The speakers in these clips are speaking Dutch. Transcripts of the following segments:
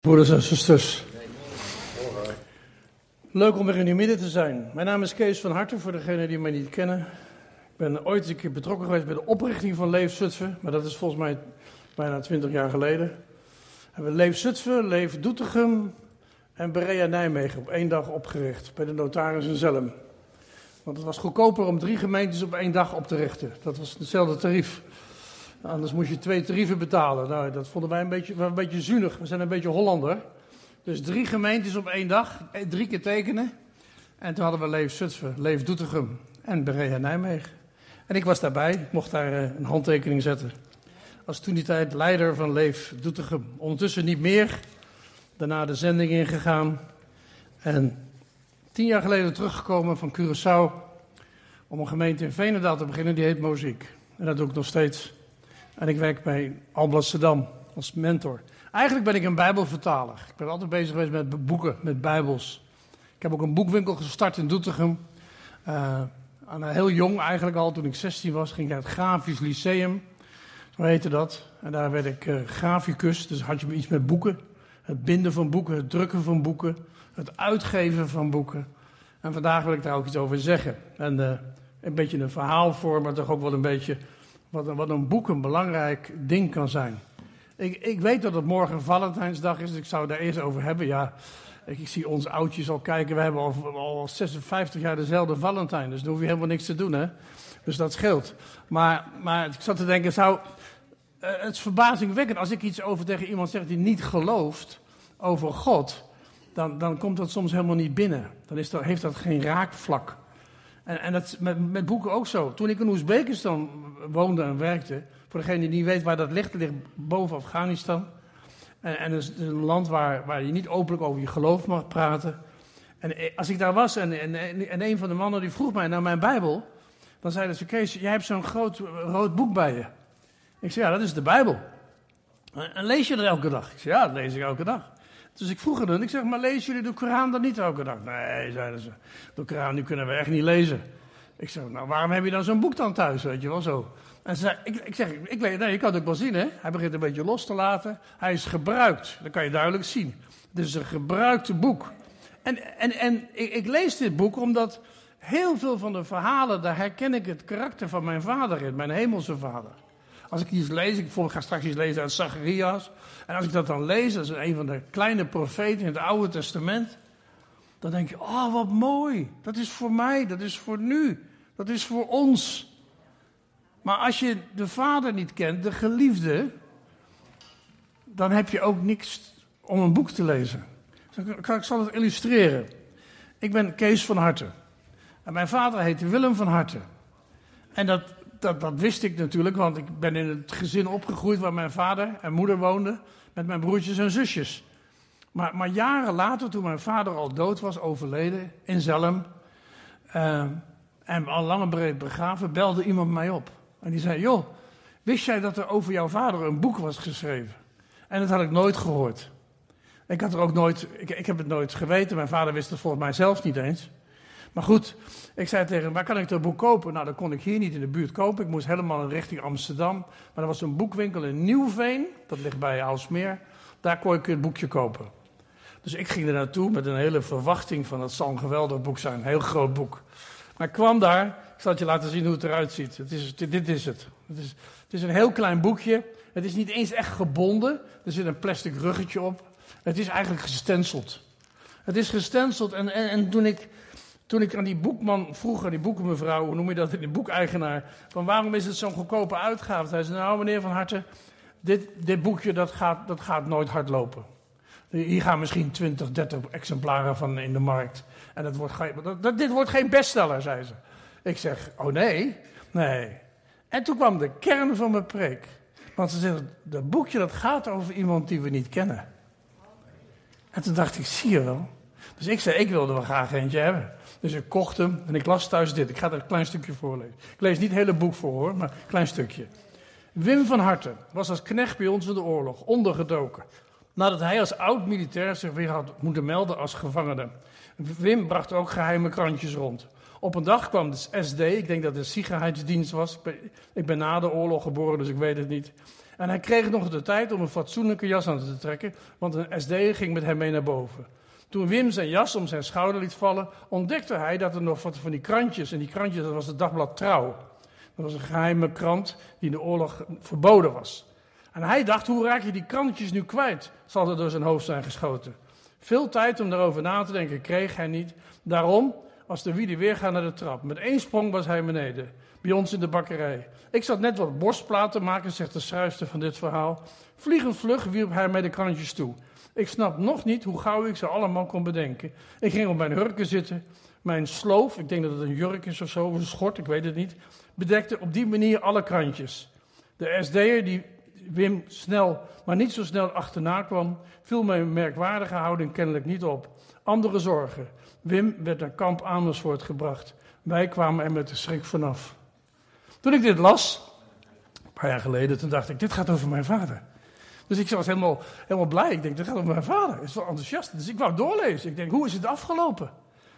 Broeders en zusters. Leuk om weer in uw midden te zijn. Mijn naam is Kees van Harten, voor degenen die mij niet kennen. Ik ben ooit een keer betrokken geweest bij de oprichting van Leef Zutphen, maar dat is volgens mij bijna twintig jaar geleden. We hebben Leef Zutphen, Leef Doetinchem en Berea Nijmegen op één dag opgericht, bij de notaris in Zelm. Want het was goedkoper om drie gemeentes op één dag op te richten. Dat was hetzelfde tarief. Anders moest je twee tarieven betalen. Nou, dat vonden wij een beetje, een beetje zuinig. We zijn een beetje Hollander. Dus drie gemeentes op één dag, eh, drie keer tekenen. En toen hadden we Leef Zutphen, Leef Doetinchem en Berea Nijmegen. En ik was daarbij, ik mocht daar eh, een handtekening zetten. Als toen die tijd leider van Leef Doetinchem. Ondertussen niet meer. Daarna de zending ingegaan. En tien jaar geleden teruggekomen van Curaçao. Om een gemeente in Veenendaal te beginnen, die heet Moziek. En dat doe ik nog steeds. En ik werk bij Alblasserdam als mentor. Eigenlijk ben ik een bijbelvertaler. Ik ben altijd bezig geweest met boeken, met bijbels. Ik heb ook een boekwinkel gestart in Doetinchem. Uh, heel jong eigenlijk al, toen ik 16 was, ging ik naar het Grafisch Lyceum. Zo heette dat. En daar werd ik uh, graficus, dus had je iets met boeken. Het binden van boeken, het drukken van boeken, het uitgeven van boeken. En vandaag wil ik daar ook iets over zeggen. En een beetje een verhaal voor, maar toch ook wel een beetje wat, wat een boek een belangrijk ding kan zijn. Ik, ik weet dat het morgen Valentijnsdag is, dus ik zou daar eerst over hebben. Ja, ik, ik zie ons oudjes al kijken. We hebben al, al 56 jaar dezelfde Valentijn, dus dan hoef je helemaal niks te doen, hè. Dus dat scheelt. Maar, maar ik zat te denken, zou, uh, het is verbazingwekkend als ik iets over tegen iemand zeg die niet gelooft over God. Dan, dan komt dat soms helemaal niet binnen. Dan is heeft dat geen raakvlak. En, en dat met, met boeken ook zo. Toen ik in Oezbekistan woonde en werkte, voor degene die niet weet waar dat ligt, ligt boven Afghanistan. En, en dat is een land waar, waar je niet openlijk over je geloof mag praten. En als ik daar was en, en, en een van de mannen die vroeg mij naar mijn Bijbel, dan zeiden ze: Kees, jij hebt zo'n groot rood boek bij je. Ik zei: Ja, dat is de Bijbel. En lees je dat elke dag? Ik zei: Ja, dat lees ik elke dag. Dus ik vroeg hun, ik zeg, maar lezen jullie de Koran dan niet elke dag? Nee, zeiden ze, de Koran die kunnen we echt niet lezen. Ik zeg, nou waarom heb je dan zo'n boek dan thuis, weet je wel zo? En ze zei, ik, ik zeg, ik, nee, je kan het ook wel zien hè. Hij begint een beetje los te laten. Hij is gebruikt, dat kan je duidelijk zien. Het is een gebruikte boek. En, en, en ik, ik lees dit boek omdat heel veel van de verhalen, daar herken ik het karakter van mijn vader in, mijn hemelse vader. Als ik iets lees, ik ga straks iets lezen uit Zacharias. En als ik dat dan lees, dat is een van de kleine profeten in het Oude Testament. Dan denk je, oh wat mooi. Dat is voor mij, dat is voor nu. Dat is voor ons. Maar als je de vader niet kent, de geliefde, dan heb je ook niks om een boek te lezen. Ik zal het illustreren. Ik ben Kees van Harten. En mijn vader heette Willem van Harten. En dat dat, dat wist ik natuurlijk, want ik ben in het gezin opgegroeid waar mijn vader en moeder woonden, met mijn broertjes en zusjes. Maar, maar jaren later, toen mijn vader al dood was, overleden in Zelm, uh, en al lang en breed begraven, belde iemand mij op. En die zei: Joh, wist jij dat er over jouw vader een boek was geschreven? En dat had ik nooit gehoord. Ik had er ook nooit, ik, ik heb het nooit geweten. Mijn vader wist het volgens mij zelf niet eens. Maar goed, ik zei tegen hem, waar kan ik dat boek kopen? Nou, dat kon ik hier niet in de buurt kopen. Ik moest helemaal in richting Amsterdam. Maar er was een boekwinkel in Nieuwveen, dat ligt bij Aalsmeer. Daar kon ik het boekje kopen. Dus ik ging er naartoe met een hele verwachting van, het zal een geweldig boek zijn. Een heel groot boek. Maar ik kwam daar, ik zal het je laten zien hoe het eruit ziet. Het is, dit, is het. Het is, het is een heel klein boekje. Het is niet eens echt gebonden. Er zit een plastic ruggetje op. Het is eigenlijk gestenceld. Het is gestenceld en, en, en toen ik toen ik aan die boekman vroeg, aan die boekenmevrouw, hoe noem je dat, die boekeigenaar, van waarom is het zo'n goedkope uitgave? Hij zei, nou meneer Van Harten, dit, dit boekje dat gaat, dat gaat nooit hard lopen. Hier gaan misschien 20, 30 exemplaren van in de markt. En dat wordt, dit wordt geen bestseller, zei ze. Ik zeg, oh nee? Nee. En toen kwam de kern van mijn preek. Want ze zeggen, dat boekje dat gaat over iemand die we niet kennen. En toen dacht ik, zie je wel. Dus ik zei, ik wilde wel graag eentje hebben. Dus ik kocht hem en ik las thuis dit. Ik ga er een klein stukje voorlezen. Ik lees niet het hele boek voor hoor, maar een klein stukje. Wim van Harten was als knecht bij ons in de oorlog ondergedoken. Nadat hij als oud-militair zich weer had moeten melden als gevangene. Wim bracht ook geheime krantjes rond. Op een dag kwam de SD, ik denk dat het de Sicherheidsdienst was. Ik ben na de oorlog geboren, dus ik weet het niet. En hij kreeg nog de tijd om een fatsoenlijke jas aan te trekken, want een SD ging met hem mee naar boven. Toen Wim zijn jas om zijn schouder liet vallen, ontdekte hij dat er nog wat van die krantjes, en die krantjes, dat was het dagblad Trouw. Dat was een geheime krant die in de oorlog verboden was. En hij dacht, hoe raak je die krantjes nu kwijt? Zal er door zijn hoofd zijn geschoten. Veel tijd om daarover na te denken kreeg hij niet. Daarom was de wielen weer gaan naar de trap. Met één sprong was hij beneden, bij ons in de bakkerij. Ik zat net wat borstplaten maken, zegt de schrijfster van dit verhaal. Vliegend vlug wierp hij mij de krantjes toe. Ik snap nog niet hoe gauw ik ze allemaal kon bedenken. Ik ging op mijn hurken zitten. Mijn sloof, ik denk dat het een jurk is of zo, een schort, ik weet het niet, bedekte op die manier alle krantjes. De SD'er die Wim snel, maar niet zo snel achterna kwam, viel mijn merkwaardige houding kennelijk niet op. Andere zorgen. Wim werd naar kamp Amersfoort gebracht. Wij kwamen er met de schrik vanaf. Toen ik dit las, een paar jaar geleden, toen dacht ik, dit gaat over mijn vader. Dus ik was helemaal, helemaal blij. Ik denk, dit gaat over mijn vader. Is wel enthousiast. Dus ik wou doorlezen. Ik denk, hoe is het afgelopen?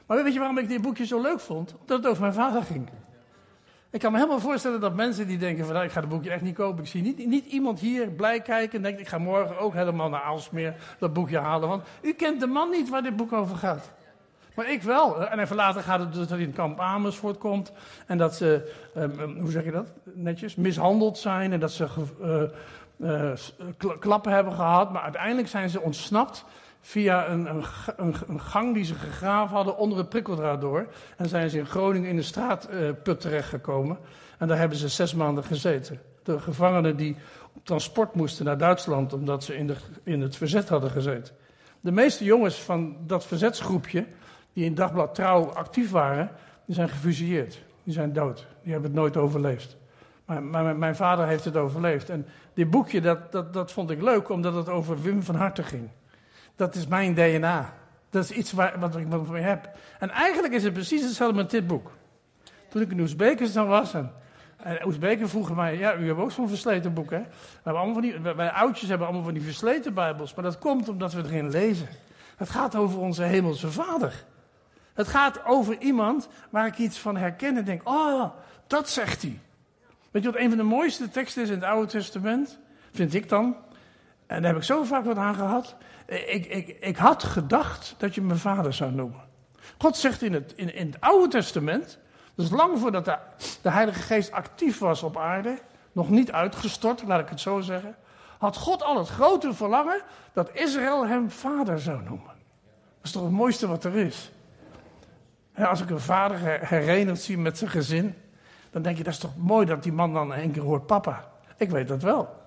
Maar weet je waarom ik dit boekje zo leuk vond? Omdat het over mijn vader ging. Ik kan me helemaal voorstellen dat mensen die denken van nou, ik ga het boekje echt niet kopen. Ik zie niet, niet iemand hier blij kijken en denkt ik ga morgen ook helemaal naar Aalsmeer dat boekje halen. Want u kent de man niet waar dit boek over gaat. Maar ik wel. En even later gaat het dus dat hij in kamp Amersfoort komt. En dat ze, um, hoe zeg je dat netjes, mishandeld zijn. En dat ze uh, uh, klappen hebben gehad. Maar uiteindelijk zijn ze ontsnapt via een, een, een, gang die ze gegraven hadden onder het prikkeldraad door. En zijn ze in Groningen in de straatput uh, terechtgekomen. En daar hebben ze zes maanden gezeten. De gevangenen die op transport moesten naar Duitsland omdat ze in, de, in het verzet hadden gezeten. De meeste jongens van dat verzetsgroepje, die in Dagblad Trouw actief waren, die zijn gefusilleerd. Die zijn dood. Die hebben het nooit overleefd. Mijn vader heeft het overleefd. En dit boekje, dat, dat, dat vond ik leuk, omdat het over Wim van Harten ging. Dat is mijn DNA. Dat is iets wat ik mee heb. En eigenlijk is het precies hetzelfde met dit boek. Toen ik in Oezbekistan was en, en Oezbeken vroegen mij, ja, u hebt ook zo'n versleten boek, hè? We hebben allemaal van die, wij oudjes hebben allemaal van die versleten bijbels, maar dat komt omdat we erin lezen. Het gaat over onze hemelse vader. Het gaat over iemand waar ik iets van herken en denk, oh, dat zegt hij. Weet je wat een van de mooiste teksten is in het Oude Testament? Vind ik dan. En daar heb ik zo vaak wat aan gehad. Ik, ik, ik had gedacht dat je mijn vader zou noemen. God zegt in het, in, in het Oude Testament, dus lang voordat de, de Heilige Geest actief was op aarde, nog niet uitgestort, laat ik het zo zeggen, had God al het grote verlangen dat Israël hem vader zou noemen. Dat is toch het mooiste wat er is. als ik een vader herenigd zie met zijn gezin, dan denk je dat is toch mooi dat die man dan een keer hoort papa. Ik weet dat wel.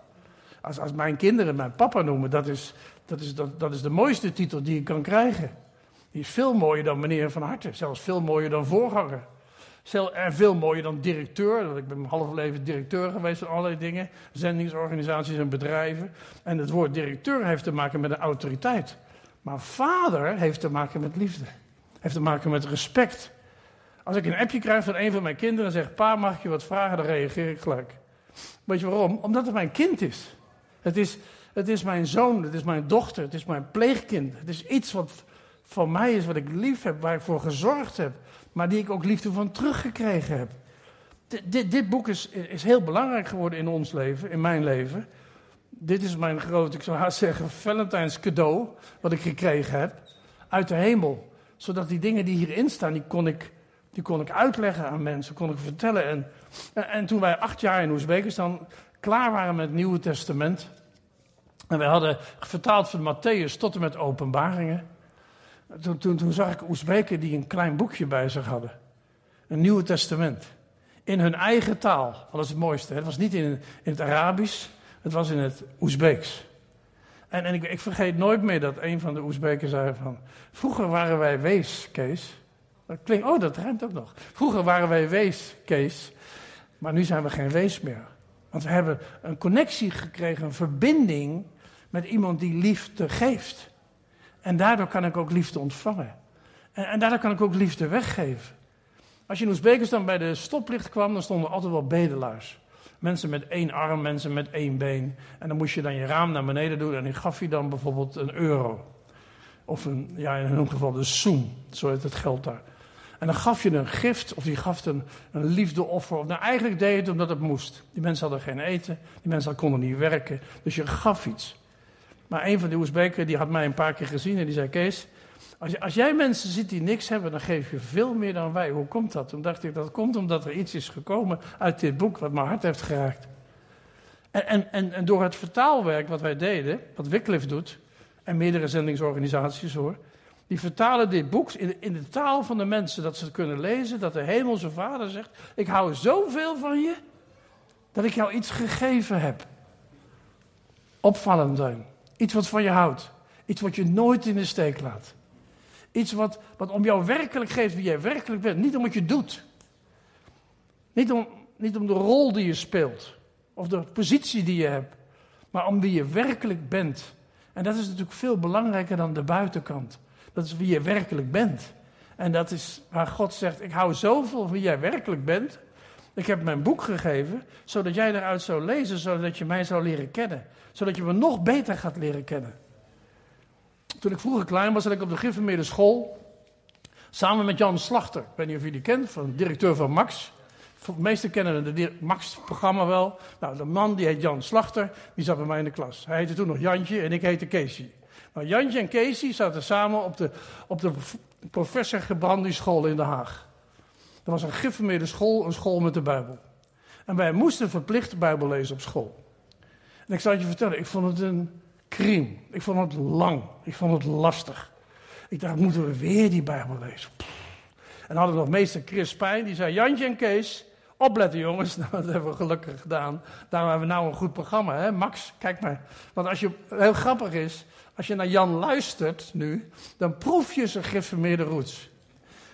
Als, als mijn kinderen mijn papa noemen, dat is, dat, is, dat, dat is de mooiste titel die je kan krijgen. Die is veel mooier dan meneer Van Harten, zelfs veel mooier dan voorganger. En veel mooier dan directeur. Ik ben mijn half leven directeur geweest van allerlei dingen. Zendingsorganisaties en bedrijven. En het woord directeur heeft te maken met een autoriteit. Maar vader heeft te maken met liefde. Heeft te maken met respect. Als ik een appje krijg van een van mijn kinderen en zeg: Pa, mag ik je wat vragen? Dan reageer ik gelijk. Weet je waarom? Omdat het mijn kind is. Het is, het is mijn zoon, het is mijn dochter, het is mijn pleegkind. Het is iets wat van mij is, wat ik lief heb, waar ik voor gezorgd heb, maar die ik ook liefde van teruggekregen heb. dit, dit boek is, is heel belangrijk geworden in ons leven, in mijn leven. Dit is mijn grote, ik zou haast zeggen, Valentijns cadeau, wat ik gekregen heb, uit de hemel. Zodat die dingen die hierin staan, die kon ik, die kon ik uitleggen aan mensen, kon ik vertellen. En, en, en toen wij acht jaar in Oezbekistan klaar waren met het Nieuwe Testament. En wij hadden vertaald van Matthäus tot en met openbaringen. Toen, toen, toen zag ik Oezbeken die een klein boekje bij zich hadden. Een Nieuwe Testament. In hun eigen taal. Dat is het mooiste. Het was niet in, in het Arabisch, het was in het Oezbeeks. En, en ik, ik, vergeet nooit meer dat een van de Oezbeken zei van... Vroeger waren wij wees, Kees. Oh, dat ruimt ook nog. Vroeger waren wij wees, Kees. Maar nu zijn we geen wees meer. Want we hebben een connectie gekregen, een verbinding met iemand die liefde geeft. En daardoor kan ik ook liefde ontvangen. En, en daardoor kan ik ook liefde weggeven. Als je in Oezbekistan bij de stoplicht kwam, dan stonden altijd wel bedelaars. Mensen met één arm, mensen met één been. En dan moest je dan je raam naar beneden doen en die gaf je dan bijvoorbeeld een euro. Of een, ja, in hun geval de soem, zo heet het geld daar. En dan gaf je een gift of die gaf een, een liefdeoffer. Of, nou, eigenlijk deed je het omdat het moest. Die mensen hadden geen eten, die mensen konden niet werken. Dus je gaf iets. Maar een van de Oezbeken die had mij een paar keer gezien en die zei: Kees, als, als, jij mensen ziet die niks hebben, dan geef je veel meer dan wij. Hoe komt dat? Toen dacht ik, dat komt omdat er iets is gekomen uit dit boek wat mijn hart heeft geraakt. En, en, en, en door het vertaalwerk wat wij deden, wat Wycliffe doet, en meerdere zendingsorganisaties hoor, die vertalen dit boek in, in de taal van de mensen, dat ze het kunnen lezen, dat de hemelse vader zegt, ik hou zoveel van je, dat ik jou iets gegeven heb. Opvallend zijn. Iets wat van je houdt. Iets wat je nooit in de steek laat. Iets wat, wat om jou werkelijk geeft wie jij werkelijk bent. Niet om wat je doet. Niet om, niet om de rol die je speelt. Of de positie die je hebt. Maar om wie je werkelijk bent. En dat is natuurlijk veel belangrijker dan de buitenkant. Dat is wie je werkelijk bent. En dat is waar God zegt: Ik hou zoveel van wie jij werkelijk bent. Ik heb mijn boek gegeven, zodat jij eruit zou lezen, zodat je mij zou leren kennen. Zodat je me nog beter gaat leren kennen. Toen ik vroeger klein was, zat ik op de Griffemeerde school. Samen met Jan Slachter. Ik weet niet of jullie die kent, van directeur van Max. De meesten kennen het Max-programma wel. Nou, de man die heet Jan Slachter, die zat bij mij in de klas. Hij heette toen nog Jantje en ik heette Casey. Nou, Jantje en Casey zaten samen op de, op de professor Gebrandi school in Den Haag. Dat was een geformeerde school, een school met de Bijbel. En wij moesten verplicht Bijbel lezen op school. En ik zal het je vertellen, ik vond het een crime. Ik vond het lang. Ik vond het lastig. Ik dacht, moeten we weer die Bijbel lezen? En hadden nog meester Chris Pijn, die zei, Jantje en Kees, opletten jongens. Nou, dat hebben we gelukkig gedaan. Daarom hebben we nou een goed programma, hè? Max, kijk maar. Want als je, heel grappig is, als je naar Jan luistert nu, dan proef je zijn gereformeerde roots.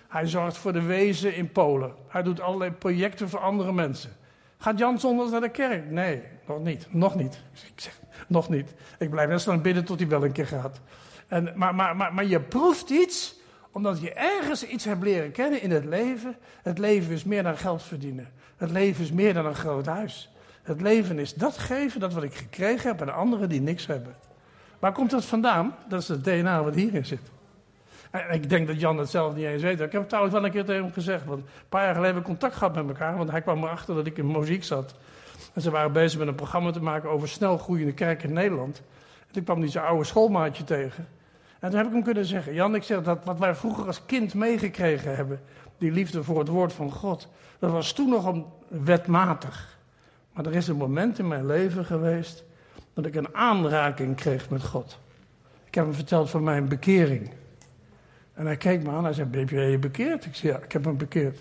Hij zorgt voor de wezen in Polen. Hij doet allerlei projecten voor andere mensen. Gaat Jan zondags naar de kerk? Nee, nog niet. Nog niet. Ik zeg, nog niet. Ik blijf net lang bidden tot hij wel een keer gaat. En, maar, maar, maar, maar je proeft iets, omdat je ergens iets hebt leren kennen in het leven. Het leven is meer dan geld verdienen. Het leven is meer dan een groot huis. Het leven is dat geven, dat wat ik gekregen heb aan anderen die niks hebben. Waar komt dat vandaan? Dat is het DNA wat hierin zit. En ik denk dat Jan het zelf niet eens weet. Ik heb het trouwens wel een keer tegen hem gezegd. Want een paar jaar geleden hebben we contact gehad met elkaar. Want hij kwam erachter dat ik in muziek zat. En ze waren bezig met een programma te maken over snel groeiende kerken in Nederland. En toen kwam hij zijn oude schoolmaatje tegen. En toen heb ik hem kunnen zeggen: Jan, ik zeg dat wat wij vroeger als kind meegekregen hebben. Die liefde voor het woord van God. Dat was toen nog wetmatig. Maar er is een moment in mijn leven geweest. Dat ik een aanraking kreeg met God. Ik heb hem verteld van mijn bekering. En hij keek me aan en zei: Ben je bekeerd? Ik zei: Ja, ik heb hem bekeerd.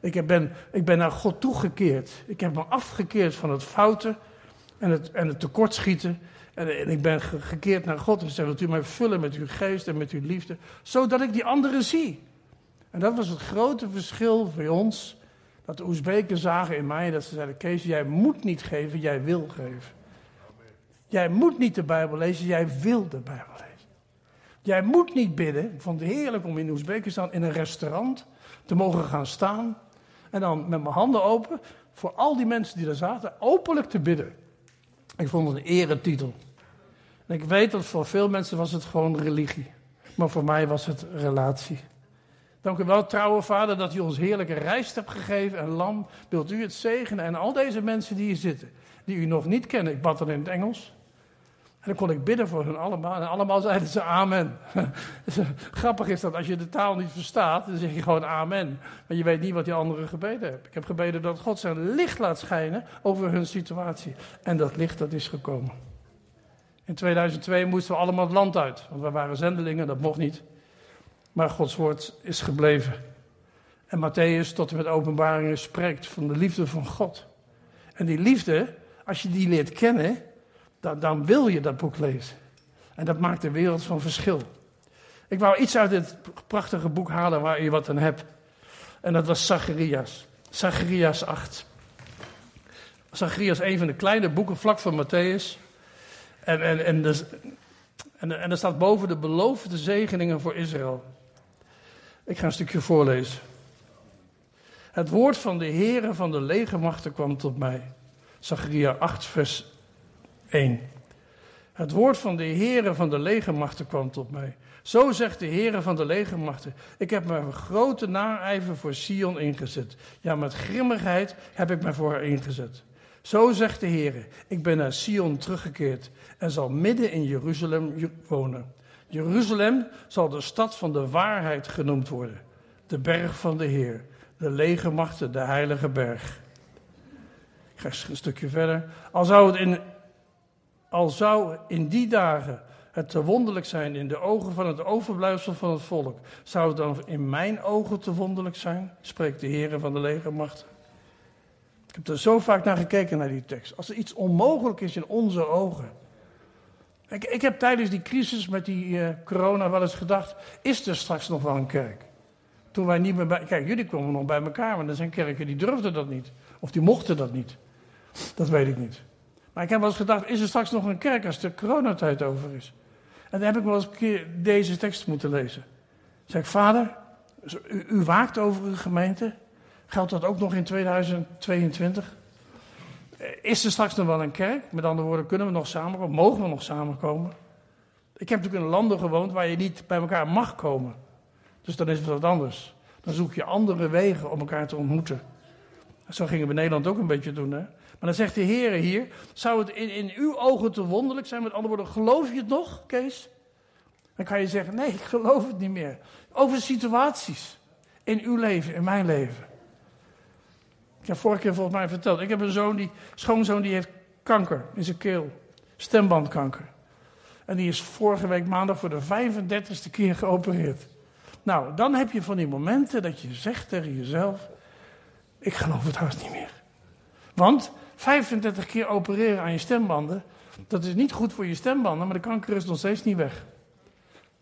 Ik ben, ik ben naar God toegekeerd. Ik heb me afgekeerd van het fouten en het, en het tekortschieten. En, en ik ben gekeerd naar God en zei: Wilt u mij vullen met uw geest en met uw liefde, zodat ik die anderen zie? En dat was het grote verschil voor ons. Dat de Oezbeken zagen in mij dat ze zeiden: Kees, jij moet niet geven, jij wil geven. Jij moet niet de Bijbel lezen, jij wil de Bijbel lezen. Jij moet niet bidden. Ik vond het heerlijk om in Oezbekistan in een restaurant te mogen gaan staan. En dan met mijn handen open voor al die mensen die daar zaten, openlijk te bidden. Ik vond het een eretitel. En ik weet dat voor veel mensen was het gewoon religie. Maar voor mij was het relatie. Dank u wel, trouwe vader, dat u ons heerlijke rijst hebt gegeven en lam. Wilt u het zegenen en al deze mensen die hier zitten, die u nog niet kennen. Ik bad dan in het Engels. En dan kon ik bidden voor hen allemaal. En allemaal zeiden ze amen. Grappig is dat als je de taal niet verstaat, dan zeg je gewoon amen. Maar je weet niet wat die anderen gebeden hebben. Ik heb gebeden dat God zijn licht laat schijnen over hun situatie. En dat licht dat is gekomen. In 2002 moesten we allemaal het land uit. Want we waren zendelingen, dat mocht niet. Maar Gods woord is gebleven. En Matthäus tot en met openbaringen spreekt van de liefde van God. En die liefde, als je die leert kennen dan, dan wil je dat boek lezen. En dat maakt de wereld van verschil. Ik wou iets uit dit prachtige boek halen waar je wat aan hebt. En dat was Zacharias. Zacharias 8. Zacharias een van de kleine boeken vlak van Matthäus. En, en, en, dus, en, en er staat boven de beloofde zegeningen voor Israël. Ik ga een stukje voorlezen. Het woord van de Heere van de legermachten kwam tot mij. Zachariah 8, vers 1. Het woord van de Heere van de legermachten kwam tot mij. Zo zegt de Heere van de legermachten: Ik heb mijn grote naijver voor Sion ingezet. Ja, met grimmigheid heb ik mij voor haar ingezet. Zo zegt de Heere: Ik ben naar Sion teruggekeerd en zal midden in Jeruzalem wonen. Jeruzalem zal de stad van de waarheid genoemd worden. De berg van de Heer, de legermachten, de heilige berg. Ik ga een stukje verder. Al zou het in al zou in die dagen het te wonderlijk zijn in de ogen van het overblijfsel van het volk, zou het dan in mijn ogen te wonderlijk zijn, spreekt de Heer van de legermacht. Ik heb er zo vaak naar gekeken, naar die tekst. Als er iets onmogelijk is in onze ogen. Ik, ik heb tijdens die crisis met die uh, corona wel eens gedacht, is er straks nog wel een kerk? Toen wij niet meer bij, kijk, jullie komen nog bij elkaar, maar er zijn kerken die durfden dat niet. Of die mochten dat niet. Dat weet ik niet. Maar ik heb wel eens gedacht, is er straks nog een kerk als de coronatijd over is? En dan heb ik wel eens een keer deze tekst moeten lezen. Dan zeg ik, vader, u, waakt over uw gemeente. Geldt dat ook nog in 2022? Is er straks nog wel een kerk? Met andere woorden, kunnen we nog samenkomen? Mogen we nog samenkomen? Ik heb natuurlijk in landen gewoond waar je niet bij elkaar mag komen. Dus dan is het wat anders. Dan zoek je andere wegen om elkaar te ontmoeten. Zo gingen we Nederland ook een beetje doen. Hè? Maar dan zegt de Heer hier, zou het in, in uw ogen te wonderlijk zijn? Met andere woorden, geloof je het nog, Kees? Dan kan je zeggen, nee, ik geloof het niet meer. Over situaties in uw leven, in mijn leven. Ik heb vorige keer volgens mij verteld, ik heb een zoon, die, schoonzoon, die heeft kanker in zijn keel. Stembandkanker. En die is vorige week maandag voor de 35ste keer geopereerd. Nou, dan heb je van die momenten dat je zegt tegen jezelf, ik geloof het haast niet meer. Want 35 keer opereren aan je stembanden, dat is niet goed voor je stembanden, maar de kanker is nog steeds niet weg.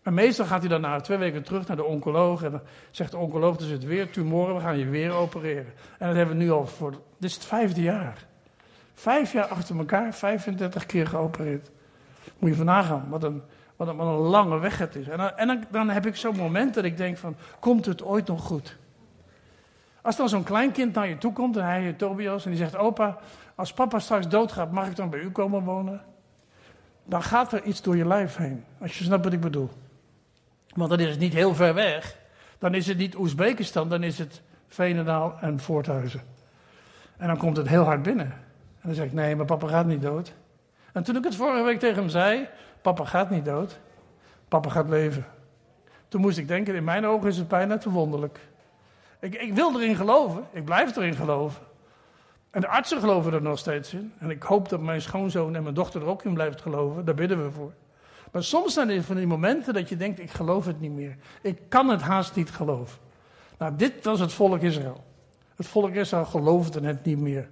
En meestal gaat hij dan na twee weken terug naar de oncoloog en dan zegt de oncoloog, er zit weer tumoren, we gaan je weer opereren. En dat hebben we nu al voor, dit is het vijfde jaar. Vijf jaar achter elkaar, 35 keer geopereerd. Moet je van een, wat een, wat een lange weg het is. En, dan, en dan, dan heb ik zo'n moment dat ik denk van, komt het ooit nog goed? Als dan zo'n kleinkind naar je toe komt en hij heet Tobias en die zegt: Opa, als papa straks doodgaat, mag ik dan bij u komen wonen? Dan gaat er iets door je lijf heen. Als je snapt wat ik bedoel. Want dan is het niet heel ver weg. Dan is het niet Oezbekistan, dan is het Veenendaal en Voorthuizen. En dan komt het heel hard binnen. En dan zeg ik: Nee, maar papa gaat niet dood. En toen ik het vorige week tegen hem zei: Papa gaat niet dood. Papa gaat leven. Toen moest ik denken: In mijn ogen is het bijna te wonderlijk. Ik, ik wil erin geloven. Ik blijf erin geloven. En de artsen geloven er nog steeds in. En ik hoop dat mijn schoonzoon en mijn dochter er ook in blijft geloven. Daar bidden we voor. Maar soms zijn er van die momenten dat je denkt, ik geloof het niet meer. Ik kan het haast niet geloven. Nou, dit was het volk Israël. Het volk Israël geloofde het niet meer.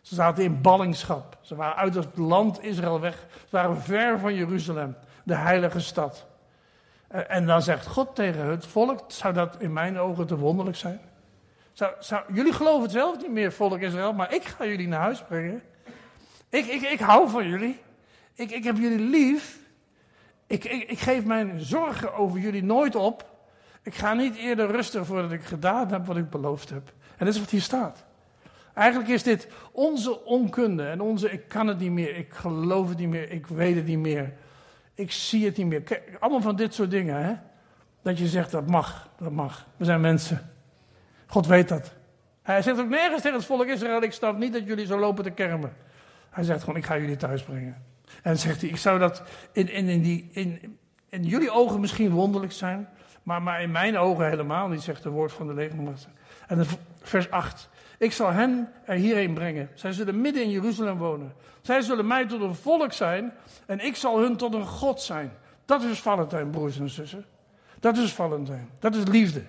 Ze zaten in ballingschap. Ze waren uit het land Israël weg. Ze waren ver van Jeruzalem, de heilige stad. En dan zegt God tegen het volk, zou dat in mijn ogen te wonderlijk zijn? Jullie geloven het zelf niet meer, volk Israël, maar ik ga jullie naar huis brengen. Ik, ik, ik hou van jullie. Ik, ik heb jullie lief. Ik, ik, ik geef mijn zorgen over jullie nooit op. Ik ga niet eerder rusten voordat ik gedaan heb wat ik beloofd heb. En dat is wat hier staat. Eigenlijk is dit onze onkunde en onze ik kan het niet meer, ik geloof het niet meer, ik weet het niet meer. Ik zie het niet meer. Kijk, allemaal van dit soort dingen, hè? Dat je zegt, dat mag, dat mag. We zijn mensen. God weet dat. Hij zegt ook nergens tegen het volk Israël, ik snap niet dat jullie zo lopen te kermen. Hij zegt gewoon, ik ga jullie thuis brengen. En dan zegt hij, ik zou dat in, in, in, die, in, in jullie ogen misschien wonderlijk zijn, maar, maar in mijn ogen helemaal niet, zegt de woord van de legermacht. En vers 8. Ik zal hen er hierheen brengen. Zij zullen midden in Jeruzalem wonen. Zij zullen mij tot een volk zijn en ik zal hun tot een God zijn. Dat is Valentijn, broers en zussen. Dat is Valentijn. Dat is liefde.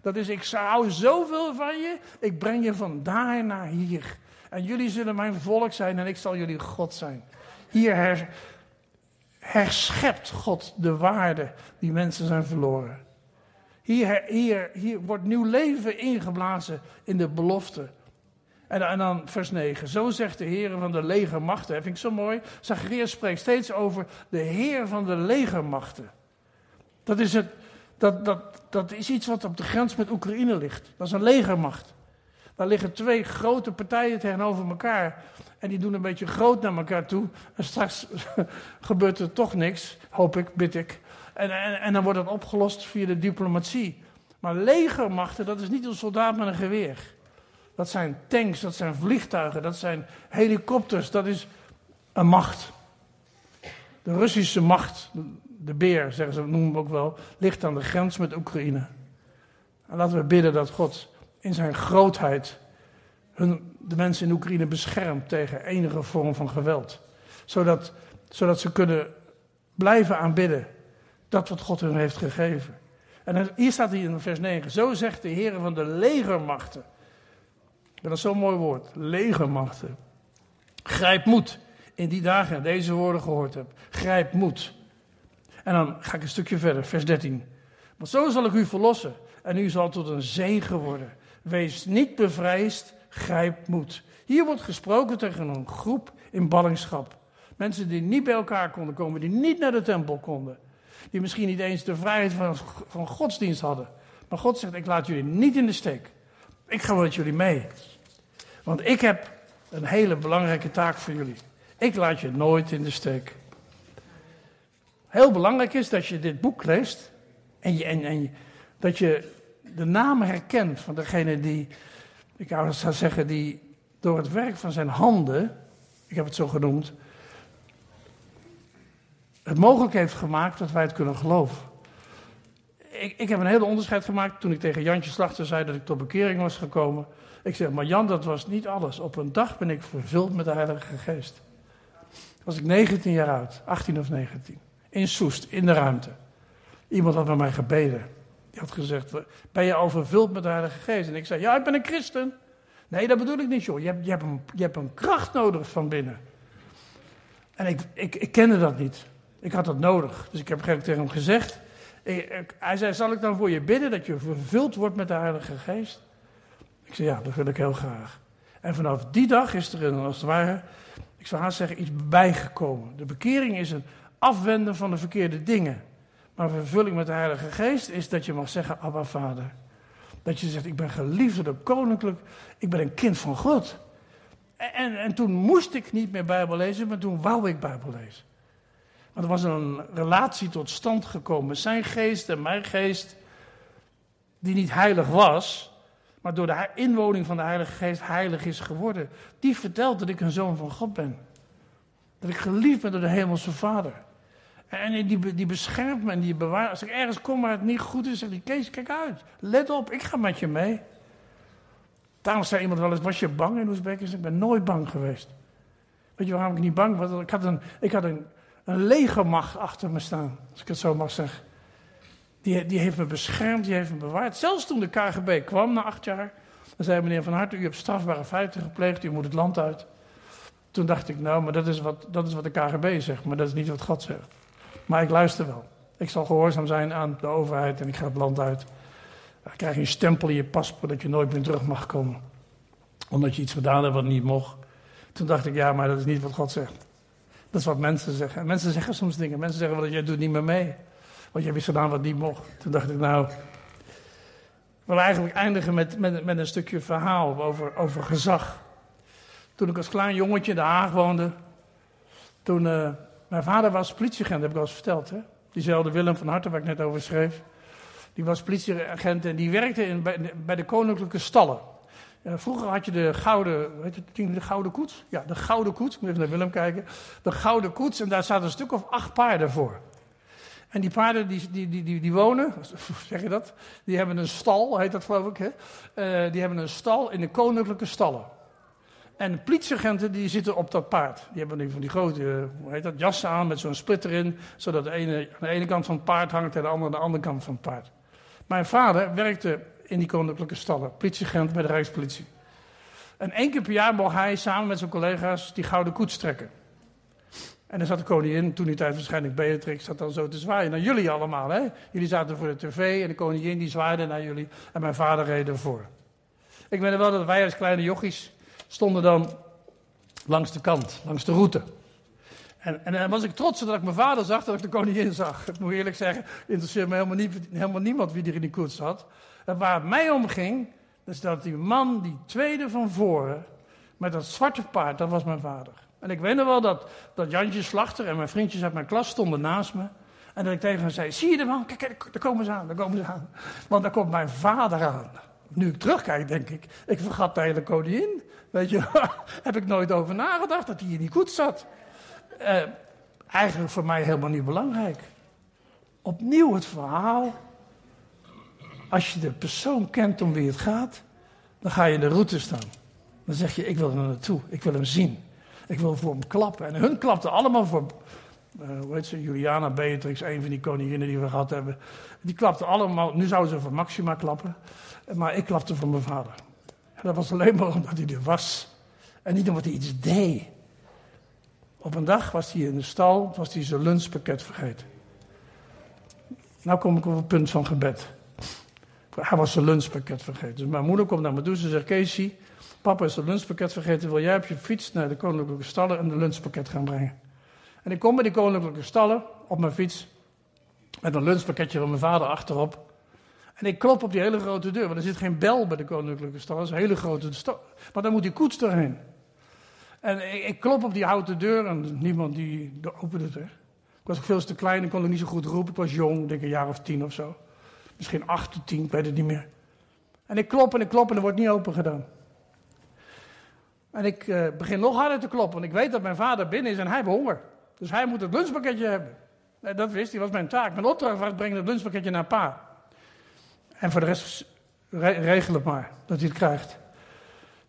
Dat is, ik hou zoveel van je, ik breng je van daar naar hier. En jullie zullen mijn volk zijn en ik zal jullie God zijn. Hier her, herschept God de waarde die mensen zijn verloren. Hier, hier, hier wordt nieuw leven ingeblazen in de belofte. En, en, dan vers 9. Zo zegt de Heer van de legermachten. Dat vind ik zo mooi. Zacharias spreekt steeds over de Heer van de legermachten. Dat is, het, dat, dat, dat is iets wat op de grens met Oekraïne ligt. Dat is een legermacht. Daar liggen twee grote partijen tegenover elkaar. En die doen een beetje groot naar elkaar toe. En straks gebeurt er toch niks, hoop ik, bid ik. En, en, en dan wordt het opgelost via de diplomatie. Maar legermachten, dat is niet een soldaat met een geweer. Dat zijn tanks, dat zijn vliegtuigen, dat zijn helikopters, dat is een macht. De Russische macht, de beer, zeggen ze, noemen we ook wel, ligt aan de grens met Oekraïne. En laten we bidden dat God in zijn grootheid hun, de mensen in Oekraïne beschermt tegen enige vorm van geweld. Zodat, zodat ze kunnen blijven aanbidden dat wat God hun heeft gegeven. En hier staat hij in vers 9. Zo zegt de Heer van de legermachten. Dat is zo'n mooi woord. Legermachten. Grijp moed. In die dagen deze woorden gehoord heb. Grijp moed. En dan ga ik een stukje verder, vers 13. Want zo zal ik u verlossen. En u zal tot een zegen worden. Wees niet bevrijst, grijp moed. Hier wordt gesproken tegen een groep in ballingschap. Mensen die niet bij elkaar konden komen, die niet naar de tempel konden. Die misschien niet eens de vrijheid van, van godsdienst hadden. Maar God zegt, ik laat jullie niet in de steek. Ik ga met jullie mee. Want ik heb een hele belangrijke taak voor jullie. Ik laat je nooit in de steek. Heel belangrijk is dat je dit boek leest. En, je, en, en dat je de namen herkent van degene die, ik zou zeggen, die door het werk van zijn handen, ik heb het zo genoemd, het mogelijk heeft gemaakt dat wij het kunnen geloven. Ik, ik heb een hele onderscheid gemaakt toen ik tegen Jantje Slachter zei dat ik tot bekering was gekomen. Ik zeg, maar Jan, dat was niet alles. Op een dag ben ik vervuld met de Heilige Geest. Was ik 19 jaar oud, 18 of 19. In Soest, in de ruimte. Iemand had met mij gebeden. Die had gezegd, ben je al vervuld met de Heilige Geest? En ik zei, ja, ik ben een christen. Nee, dat bedoel ik niet, joh. Je hebt, je hebt, een, je hebt een kracht nodig van binnen. En ik, ik, ik kende dat niet. Ik had dat nodig. Dus ik heb tegen hem gezegd. hij zei: Zal ik dan voor je bidden dat je vervuld wordt met de Heilige Geest? Ik zei: Ja, dat wil ik heel graag. En vanaf die dag is er als het ware, ik zou haast zeggen, iets bijgekomen. De bekering is een afwenden van de verkeerde dingen. Maar vervulling met de Heilige Geest is dat je mag zeggen: Abba, Vader. Dat je zegt: Ik ben geliefd door koninklijk, ik ben een kind van God. En, en toen moest ik niet meer Bijbel lezen, maar toen wou ik Bijbel lezen. Want er was een relatie tot stand gekomen. Zijn geest en mijn geest, die niet heilig was, maar door de inwoning van de Heilige Geest heilig is geworden. Die vertelt dat ik een zoon van God ben. Dat ik geliefd ben door de Hemelse Vader. En die, die beschermt me en die bewaart. Als ik ergens kom waar het niet goed is, zegt hij: Kees, kijk uit. Let op, ik ga met je mee. Daarom zei iemand wel eens: Was je bang in Oezbekistan? Ik ben nooit bang geweest. Weet je waarom ik niet bang was? Ik had een, ik had een legermacht achter me staan, als ik het zo mag zeggen. Die, die heeft me beschermd, die heeft me bewaard. Zelfs toen de KGB kwam na acht jaar, dan zei meneer Van Hart, u hebt strafbare feiten gepleegd, u moet het land uit. Toen dacht ik, nou, maar dat is, wat, dat is wat de KGB zegt, maar dat is niet wat God zegt. Maar ik luister wel. Ik zal gehoorzaam zijn aan de overheid en ik ga het land uit. Dan krijg je een stempel in je paspoort dat je nooit meer terug mag komen. Omdat je iets gedaan hebt wat niet mocht. Toen dacht ik, ja, maar dat is niet wat God zegt. Dat is wat mensen zeggen. mensen zeggen soms dingen. Mensen zeggen wel jij doet niet meer mee. Want je hebt iets gedaan wat niet mocht. Toen dacht ik nou... Ik wil eigenlijk eindigen met, met, met een stukje verhaal over, over gezag. Toen ik als klein jongetje in Den Haag woonde... Toen... Uh, mijn vader was politieagent, heb ik al eens verteld. Hè? Diezelfde Willem van Harten waar ik net over schreef. Die was politieagent en die werkte in, bij, de koninklijke stallen. Eh, vroeger had je de gouden, weet je, de gouden koets? Ja, de gouden koets. Ik moet even naar Willem kijken. De gouden koets en daar zaten een stuk of acht paarden voor. En die paarden die, die, die, die, wonen, zeg je dat? Die hebben een stal, heet dat geloof ik. Hè? Uh, die hebben een stal in de koninklijke stallen. En de politieagenten die zitten op dat paard. Die hebben nu van die grote hoe heet dat, jassen aan met zo'n splitter in. Zodat de ene aan de ene kant van het paard hangt en de andere aan de andere kant van het paard. Mijn vader werkte in die koninklijke stallen. Politieagent bij de Rijkspolitie. En één keer per jaar mocht hij samen met zijn collega's die gouden koets trekken. En dan zat de koningin, toen die tijd waarschijnlijk Beatrix, zat dan zo te zwaaien naar jullie allemaal. Hè? Jullie zaten voor de tv en de koningin die zwaaide naar jullie. En mijn vader reed ervoor. Ik weet wel dat wij als kleine jochies stonden dan langs de kant, langs de route. En, en dan was ik trots dat ik mijn vader zag, dat ik de koningin zag. Ik moet eerlijk zeggen, interesseert me helemaal, niet, helemaal niemand wie er in die koets zat waar het mij om ging, Dus dat die man, die tweede van voren, met dat zwarte paard, dat was mijn vader. En ik weet nog wel dat, dat Jantje Slachter en mijn vriendjes uit mijn klas stonden naast me. En dat ik tegen hen zei, zie je de man? Kijk, kijk, daar komen ze aan, daar komen ze aan. Want daar komt mijn vader aan. Nu ik terugkijk, denk ik, ik vergat de hele koningin. Weet je, heb ik nooit over nagedacht dat hij hier niet goed zat. Uh, eigenlijk voor mij helemaal niet belangrijk. Opnieuw het verhaal. Als je de persoon kent om wie het gaat, dan ga je in de route staan. Dan zeg je, ik wil er naartoe, ik wil hem zien. Ik wil voor hem klappen. En hun klapten allemaal voor, uh, hoe heet ze, Juliana Beatrix, een van die koninginnen die we gehad hebben. Die klapten allemaal, nu zouden ze voor Maxima klappen. Maar ik klapte voor mijn vader. En dat was alleen maar omdat hij er was. En niet omdat hij iets deed. Op een dag was hij in de stal, was hij zijn lunchpakket vergeten. Nou kom ik op het punt van gebed. Hij was zijn lunchpakket vergeten. Dus mijn moeder komt naar me toe. Ze zegt: Casey, papa is zijn lunchpakket vergeten. Wil jij op je fiets naar de koninklijke stallen en een lunchpakket gaan brengen? En ik kom bij die koninklijke stallen op mijn fiets. Met een lunchpakketje van mijn vader achterop. En ik klop op die hele grote deur. Want er zit geen bel bij de koninklijke stallen. Dat is een hele grote stal. Maar dan moet die koets doorheen. En ik, ik, klop op die houten deur en niemand die opende het. Ik was veel te klein, ik kon er niet zo goed roepen. Ik was jong, denk een jaar of tien of zo. Misschien acht of tien, ik weet het niet meer. En ik klop en ik klop en er wordt niet open gedaan. En ik uh, begin nog harder te kloppen, want ik weet dat mijn vader binnen is en hij heeft honger. Dus hij moet het lunchpakketje hebben. En dat wist hij, was mijn taak. Mijn opdracht was brengen het lunchpakketje naar pa. En voor de rest regel het maar, dat hij het krijgt.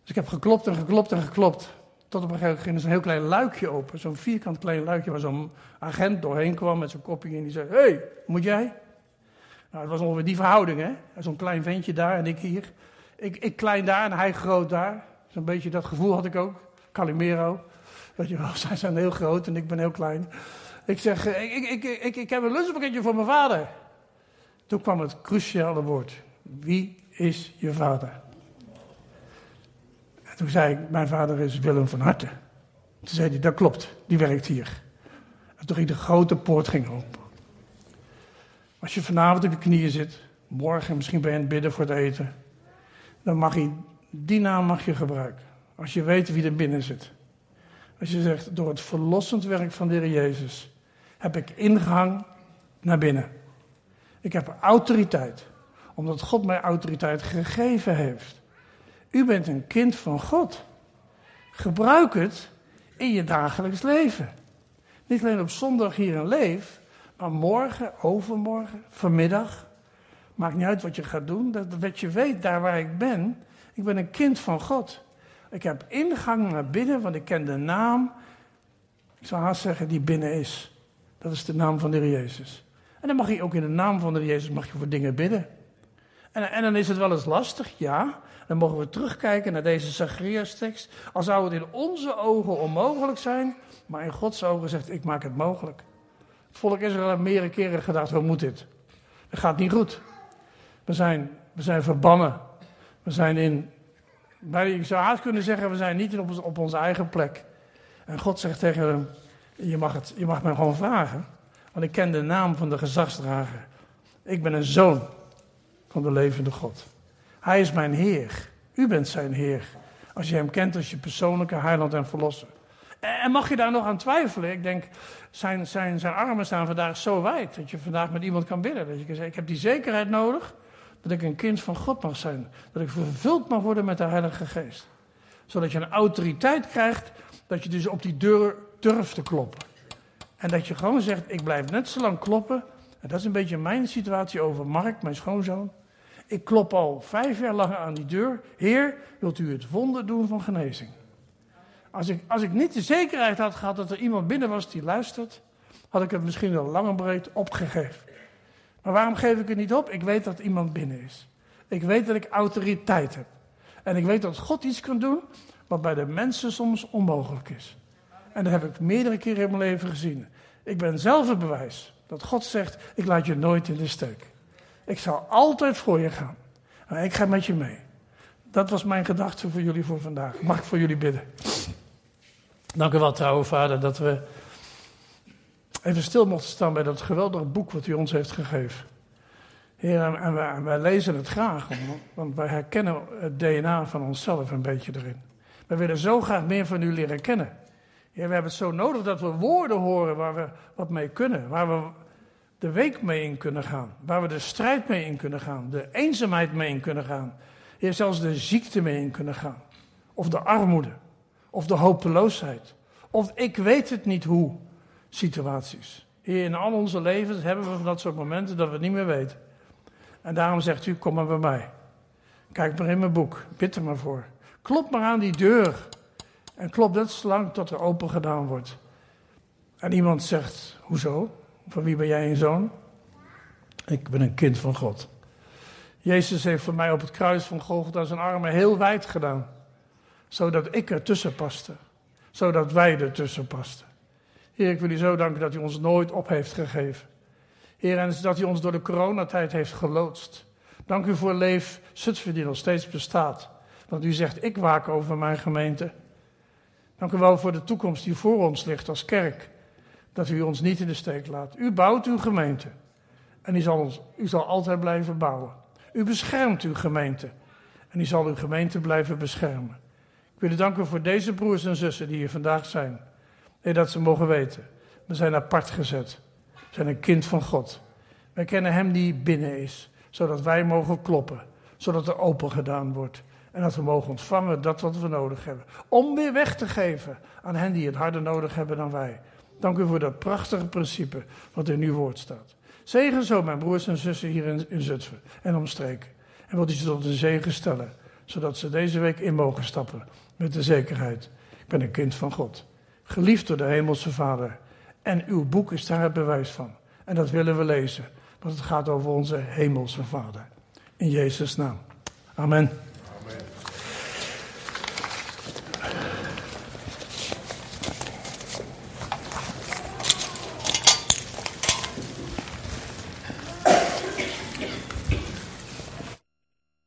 Dus ik heb geklopt en geklopt en geklopt. Tot op een gegeven moment ging er heel klein luikje open. Zo'n vierkant klein luikje waar zo'n agent doorheen kwam met zo'n kopje en die zei: hey, moet jij? Nou, het was ongeveer die verhouding, hè? Zo'n klein ventje daar en ik hier. Ik, ik klein daar en hij groot daar. Zo'n beetje dat gevoel had ik ook. Calimero. Weet je wel, zij zijn heel groot en ik ben heel klein. Ik zeg: Ik, ik, ik, ik, ik heb een lunchpakketje voor mijn vader. Toen kwam het cruciale woord: Wie is je vader? Toen zei ik, mijn vader is Willem van Harte. Toen zei hij, dat klopt, die werkt hier. En toen ging de grote poort ging open. Als je vanavond op je knieën zit, morgen misschien ben je aan het bidden voor het eten, dan mag je, die naam mag je gebruiken. Als je weet wie er binnen zit. Als je zegt, door het verlossend werk van de Heer Jezus heb ik ingang naar binnen. Ik heb autoriteit, omdat God mij autoriteit gegeven heeft. U bent een kind van God. Gebruik het in je dagelijks leven. Niet alleen op zondag hier en leef, maar morgen, overmorgen, vanmiddag. Maakt niet uit wat je gaat doen, dat, dat je weet daar waar ik ben. Ik ben een kind van God. Ik heb ingang naar binnen, want ik ken de naam. Ik zou haast zeggen die binnen is. Dat is de naam van de Heer Jezus. En dan mag je ook in de naam van de Jezus mag je voor dingen bidden. En, en dan is het wel eens lastig, ja. Dan mogen we terugkijken naar deze Zacharias-tekst. Al zou het in onze ogen onmogelijk zijn, maar in Gods ogen zegt: Ik maak het mogelijk. Het volk Israël heeft meerdere keren gedacht: Hoe moet dit? Het gaat niet goed. We zijn, we zijn verbannen. We zijn in. Ik zou haast kunnen zeggen: We zijn niet op, op onze eigen plek. En God zegt tegen hem: je mag, het, je mag mij gewoon vragen. Want ik ken de naam van de gezagsdrager. Ik ben een zoon van de levende God. Hij is mijn Heer. U bent zijn Heer. Als je hem kent als je persoonlijke heiland en verlosser. En mag je daar nog aan twijfelen? Ik denk, zijn, zijn, zijn armen staan vandaag zo wijd dat je vandaag met iemand kan bidden. Dat je kan zeggen, ik heb die zekerheid nodig dat ik een kind van God mag zijn. Dat ik vervuld mag worden met de Heilige Geest. Zodat je een autoriteit krijgt dat je dus op die deur durft te kloppen. En dat je gewoon zegt, ik blijf net zo lang kloppen. En dat is een beetje mijn situatie over Mark, mijn schoonzoon. Ik klop al vijf jaar lang aan die deur. Heer, wilt u het wonder doen van genezing? Als ik, als ik niet de zekerheid had gehad dat er iemand binnen was die luistert, had ik het misschien al lang en breed opgegeven. Maar waarom geef ik het niet op? Ik weet dat iemand binnen is. Ik weet dat ik autoriteit heb. En ik weet dat God iets kan doen wat bij de mensen soms onmogelijk is. En dat heb ik meerdere keren in mijn leven gezien. Ik ben zelf het bewijs dat God zegt: Ik laat je nooit in de steek. Ik zal altijd voor je gaan. Maar ik ga met je mee. Dat was mijn gedachte voor jullie voor vandaag. Mag ik voor jullie bidden? Dank u wel, trouwe vader, dat we even stil mochten staan bij dat geweldige boek wat u ons heeft gegeven. Heer, en wij, wij, lezen het graag, want wij herkennen het DNA van onszelf een beetje erin. We willen zo graag meer van u leren kennen. We hebben het zo nodig dat we woorden horen waar we wat mee kunnen, waar we de week mee in kunnen gaan, waar we de strijd mee in kunnen gaan, de eenzaamheid mee in kunnen gaan, Heer, zelfs de ziekte mee in kunnen gaan, of de armoede, of de hopeloosheid, of ik weet het niet hoe situaties. In al onze levens hebben we van dat soort momenten dat we niet meer weten. En daarom zegt u, kom maar bij mij. Kijk maar in mijn boek, bid er maar voor. Klop maar aan die deur. En klop net zolang tot er open gedaan wordt. En iemand zegt, hoezo? Van wie ben jij een zoon? Ik ben een kind van God. Jezus heeft voor mij op het kruis van Golgotha zijn armen heel wijd gedaan. Zodat ik ertussen paste. Zodat wij ertussen pasten. Heer, ik wil u zo danken dat u ons nooit op heeft gegeven. Heer, en dat u ons door de coronatijd heeft geloodst. Dank u voor Leef Zutphen die nog steeds bestaat. Want u zegt, ik waak over mijn gemeente. Dank u wel voor de toekomst die voor ons ligt als kerk. Dat u ons niet in de steek laat. U bouwt uw gemeente. En u zal, u altijd blijven bouwen. U beschermt uw gemeente. En u zal uw gemeente blijven beschermen. Ik wil u danken voor deze broers en zussen die hier vandaag zijn. Nee, dat ze mogen weten. We zijn apart gezet. We zijn een kind van God. Wij kennen Hem die binnen is. Zodat wij mogen kloppen. Zodat er open gedaan wordt. En dat we mogen ontvangen dat wat we nodig hebben. Om weer weg te geven aan hen die het harder nodig hebben dan wij. Dank u voor dat prachtige principe wat in uw woord staat. Zegen zo mijn broers en zussen hier in, in Zutphen en omstreken. En wilt u ze tot een zegen stellen. Zodat ze deze week in mogen stappen. Met de zekerheid. Ik ben een kind van God. Geliefd door de Hemelse Vader. En uw boek is daar het bewijs van. En dat willen we lezen. Want het gaat over onze Hemelse Vader. In Jezus' naam. Amen.